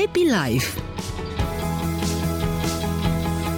Happy Life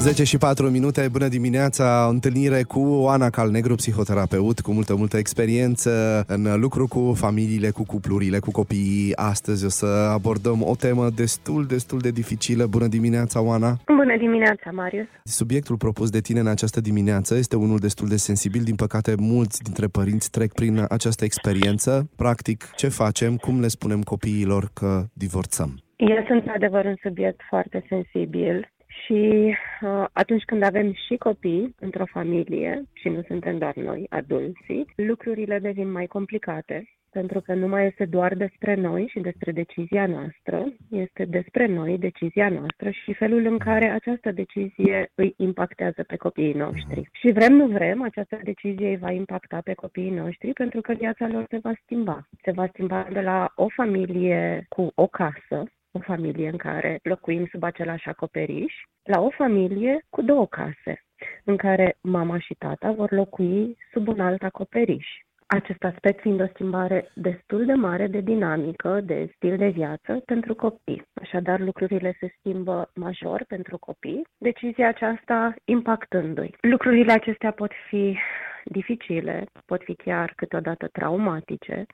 10 și 4 minute, bună dimineața, întâlnire cu Oana Calnegru, psihoterapeut cu multă, multă experiență în lucru cu familiile, cu cuplurile, cu copiii. Astăzi o să abordăm o temă destul, destul de dificilă. Bună dimineața, Oana! Bună dimineața, Marius! Subiectul propus de tine în această dimineață este unul destul de sensibil. Din păcate, mulți dintre părinți trec prin această experiență. Practic, ce facem? Cum le spunem copiilor că divorțăm? Este într-adevăr un subiect foarte sensibil și uh, atunci când avem și copii într-o familie, și nu suntem doar noi, adulții, lucrurile devin mai complicate, pentru că nu mai este doar despre noi și despre decizia noastră, este despre noi, decizia noastră și felul în care această decizie îi impactează pe copiii noștri. Și vrem, nu vrem, această decizie îi va impacta pe copiii noștri pentru că viața lor se va schimba. Se va schimba de la o familie cu o casă, o familie în care locuim sub același acoperiș, la o familie cu două case, în care mama și tata vor locui sub un alt acoperiș. Acest aspect fiind o schimbare destul de mare de dinamică, de stil de viață pentru copii. Așadar, lucrurile se schimbă major pentru copii, decizia aceasta impactându-i. Lucrurile acestea pot fi dificile, pot fi chiar câteodată traumatice,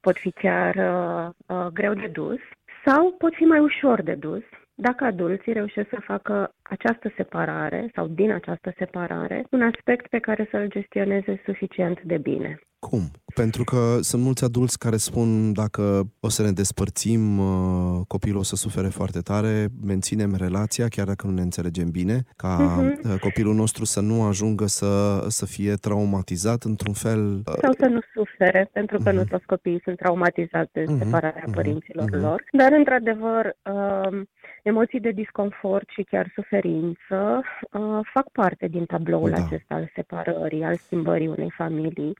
pot fi chiar uh, uh, greu de dus, sau pot fi mai ușor de dus dacă adulții reușesc să facă această separare sau din această separare un aspect pe care să-l gestioneze suficient de bine. Cum? Pentru că sunt mulți adulți care spun dacă o să ne despărțim, uh, copilul o să sufere foarte tare, menținem relația chiar dacă nu ne înțelegem bine, ca uh-huh. copilul nostru să nu ajungă să, să fie traumatizat într-un fel... Uh, sau să nu sufere, pentru că uh-huh. nu toți copiii sunt traumatizați de uh-huh. separarea uh-huh. părinților uh-huh. lor. Dar, într-adevăr, uh, emoții de disconfort și chiar suferință uh, fac parte din tabloul da. acesta al separării, al schimbării unei familii.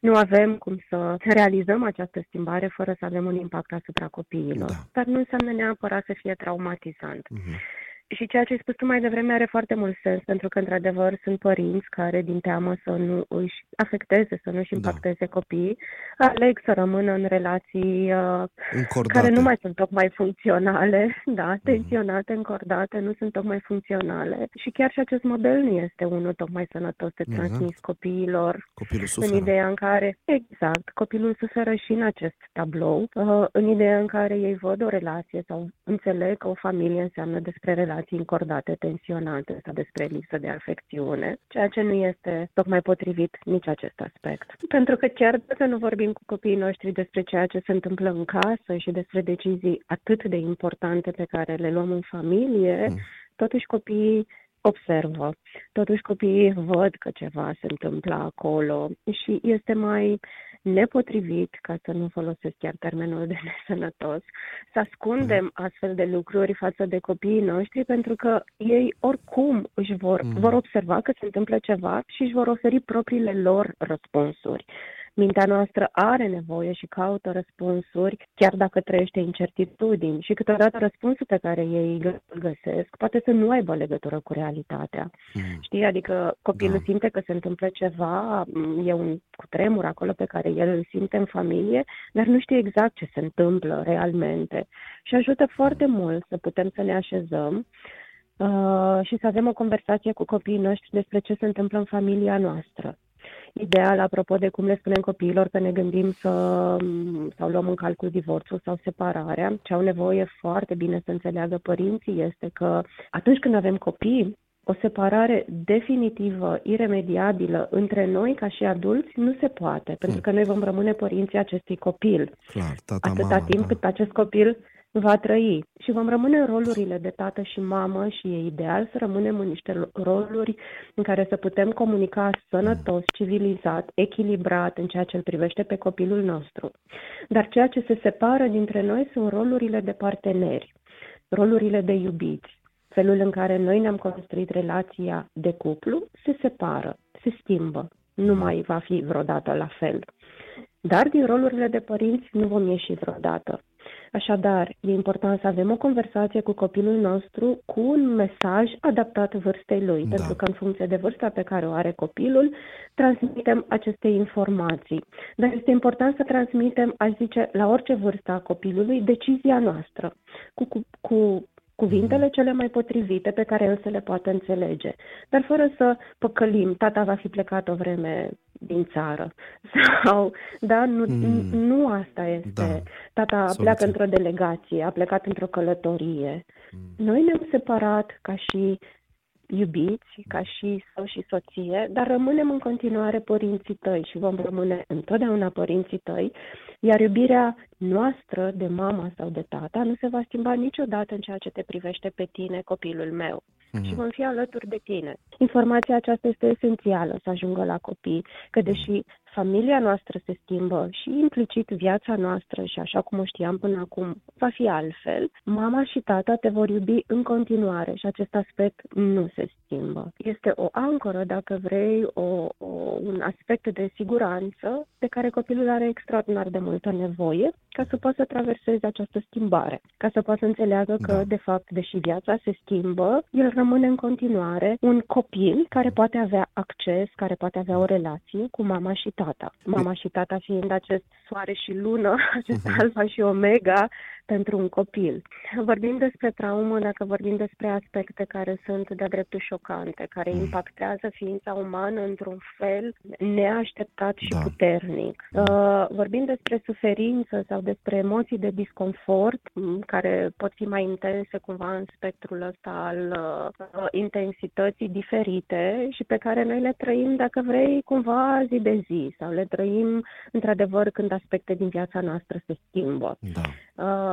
Nu avem cum să realizăm această schimbare fără să avem un impact asupra copiilor. Da. Dar nu înseamnă neapărat să fie traumatizant. Uh-huh. Și ceea ce ai spus tu mai devreme are foarte mult sens, pentru că, într-adevăr, sunt părinți care, din teamă să nu își afecteze, să nu își da. impacteze da. copiii, aleg să rămână în relații uh, care nu mai sunt tocmai funcționale, da, mhm. tensionate, încordate, nu sunt tocmai funcționale. Și chiar și acest model nu este unul tocmai sănătos de exact. transmis exact. copiilor. Copilul suferă. În ideea în care, exact, copilul suferă și în acest tablou, uh, în ideea în care ei văd o relație sau înțeleg că o familie înseamnă despre relații relații încordate, tensionate sau despre lipsă de afecțiune, ceea ce nu este tocmai potrivit nici acest aspect. Pentru că chiar dacă nu vorbim cu copiii noștri despre ceea ce se întâmplă în casă și despre decizii atât de importante pe care le luăm în familie, mm. totuși copiii observă. Totuși copiii văd că ceva se întâmplă acolo și este mai nepotrivit, ca să nu folosesc chiar termenul de nesănătos, să ascundem mm. astfel de lucruri față de copiii noștri, pentru că ei oricum își vor, mm. vor observa că se întâmplă ceva și își vor oferi propriile lor răspunsuri. Mintea noastră are nevoie și caută răspunsuri, chiar dacă trăiește incertitudini. Și câteodată răspunsul pe care ei îl găsesc poate să nu aibă legătură cu realitatea. Mm. Știi? Adică copilul da. simte că se întâmplă ceva, e un cutremur acolo pe care el îl simte în familie, dar nu știe exact ce se întâmplă realmente. Și ajută foarte mult să putem să ne așezăm uh, și să avem o conversație cu copiii noștri despre ce se întâmplă în familia noastră ideal, apropo de cum le spunem copiilor că ne gândim să sau luăm în calcul divorțul sau separarea, ce au nevoie foarte bine să înțeleagă părinții este că atunci când avem copii, o separare definitivă, iremediabilă între noi ca și adulți nu se poate, pentru că noi vom rămâne părinții acestui copil. Clar, tata, Atâta mama, timp da. cât acest copil va trăi și vom rămâne în rolurile de tată și mamă și e ideal să rămânem în niște roluri în care să putem comunica sănătos, civilizat, echilibrat în ceea ce îl privește pe copilul nostru. Dar ceea ce se separă dintre noi sunt rolurile de parteneri, rolurile de iubiți. Felul în care noi ne-am construit relația de cuplu se separă, se schimbă, nu mai va fi vreodată la fel. Dar din rolurile de părinți nu vom ieși vreodată. Așadar, e important să avem o conversație cu copilul nostru cu un mesaj adaptat vârstei lui, da. pentru că în funcție de vârsta pe care o are copilul, transmitem aceste informații. Dar este important să transmitem, aș zice, la orice vârstă a copilului, decizia noastră, cu, cu, cu cuvintele mhm. cele mai potrivite pe care el să le poată înțelege, dar fără să păcălim, tata va fi plecat o vreme din țară. Sau, da, nu, mm. nu asta este. Da. Tata Soluție. pleacă într-o delegație, a plecat într-o călătorie. Mm. Noi ne-am separat ca și iubiți, ca și soț și soție, dar rămânem în continuare părinții tăi și vom rămâne întotdeauna părinții tăi, iar iubirea noastră de mama sau de tata nu se va schimba niciodată în ceea ce te privește pe tine, copilul meu. Mm-hmm. Și vom fi alături de tine. Informația aceasta este esențială să ajungă la copii, că deși familia noastră se schimbă și implicit viața noastră și așa cum o știam până acum va fi altfel, mama și tata te vor iubi în continuare și acest aspect nu se schimbă. Este o ancoră, dacă vrei, o, o, un aspect de siguranță de care copilul are extraordinar de multă nevoie ca să poată să traverseze această schimbare, ca să poată să înțeleagă că, da. de fapt, deși viața se schimbă, el rămâne în continuare un copil care poate avea acces, care poate avea o relație cu mama și tata. Mama și tata fiind acest soare și lună, acest uh-huh. alfa și omega pentru un copil. Vorbim despre traumă, dacă vorbim despre aspecte care sunt de-a dreptul șocante, care mm. impactează ființa umană într-un fel neașteptat și da. puternic. Uh, vorbim despre suferință sau despre emoții de disconfort care pot fi mai intense cumva în spectrul ăsta al uh, intensității diferite și pe care noi le trăim, dacă vrei, cumva zi de zi sau le trăim într-adevăr când aspecte din viața noastră se schimbă. Da.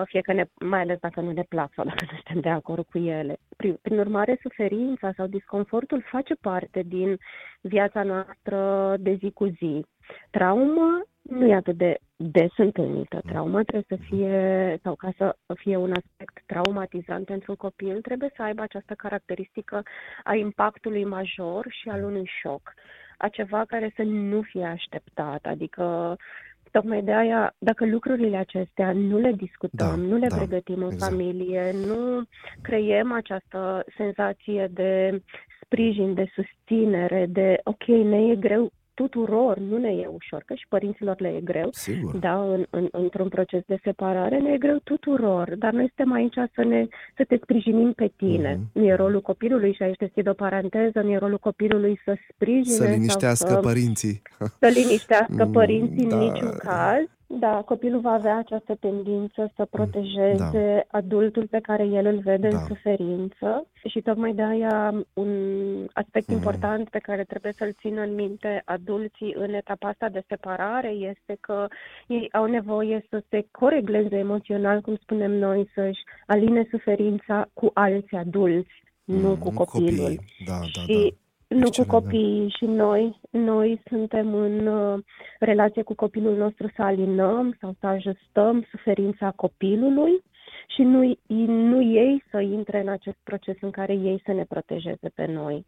Uh, fie că ne, mai ales dacă nu ne plac sau dacă nu suntem de acord cu ele. Prin, prin urmare, suferința sau disconfortul face parte din viața noastră de zi cu zi. Trauma nu e atât de des întâlnită. Trauma trebuie să fie, sau ca să fie un aspect traumatizant pentru un copil, trebuie să aibă această caracteristică a impactului major și al unui șoc. A ceva care să nu fie așteptat, adică Tocmai de aia, dacă lucrurile acestea nu le discutăm, da, nu le da, pregătim în exact. familie, nu creiem această senzație de sprijin, de susținere, de ok, ne e greu tuturor nu ne e ușor, că și părinților le e greu, Sigur. da, în, în, într-un proces de separare ne e greu tuturor, dar noi suntem aici să, ne, să te sprijinim pe tine. Mm-hmm. Nu e rolul copilului, și aici deschid o paranteză, nu e rolul copilului să sprijine Să liniștească sau să, părinții. Să liniștească mm, părinții da. în niciun caz, da, copilul va avea această tendință să protejeze da. adultul pe care el îl vede da. în suferință și tocmai de aia un aspect mm. important pe care trebuie să-l țină în minte adulții în etapa asta de separare este că ei au nevoie să se coregleze emoțional, cum spunem noi, să-și aline suferința cu alți adulți, mm, nu cu copilul. Copii. Da, da, și da nu cu copiii și noi. Noi suntem în uh, relație cu copilul nostru să alinăm sau să ajustăm suferința copilului și nu, nu ei să intre în acest proces în care ei să ne protejeze pe noi.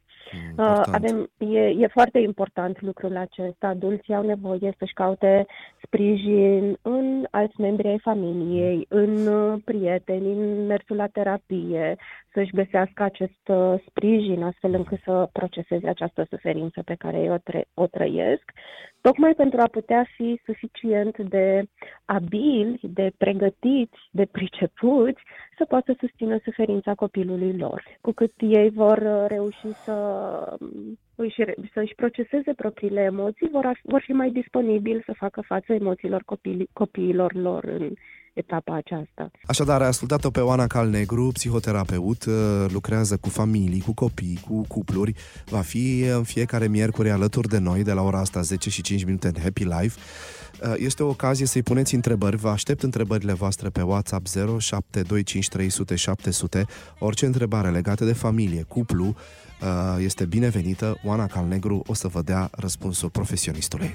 Uh, avem, e, e foarte important lucrul acesta. Adulții au nevoie să-și caute sprijin în alți membri ai familiei, în uh, prieteni, în mersul la terapie, să-și găsească acest uh, sprijin astfel încât să proceseze această suferință pe care ei o, tre- o trăiesc, tocmai pentru a putea fi suficient de abili, de pregătiți, de pricepuți să poată susține suferința copilului lor. Cu cât ei vor uh, reuși să își, să-și proceseze propriile emoții, vor, vor fi mai disponibili să facă față emoțiilor copii, copiilor lor în etapa aceasta. Așadar, ai ascultat-o pe Oana Calnegru, psihoterapeut, uh, lucrează cu familii, cu copii, cu cupluri. Va fi în fiecare miercuri alături de noi, de la ora asta 10 și 5 minute în Happy Life. Uh, este o ocazie să-i puneți întrebări. Vă aștept întrebările voastre pe WhatsApp 0725300700. Orice întrebare legată de familie, cuplu, uh, este binevenită. Oana Calnegru o să vă dea răspunsul profesionistului.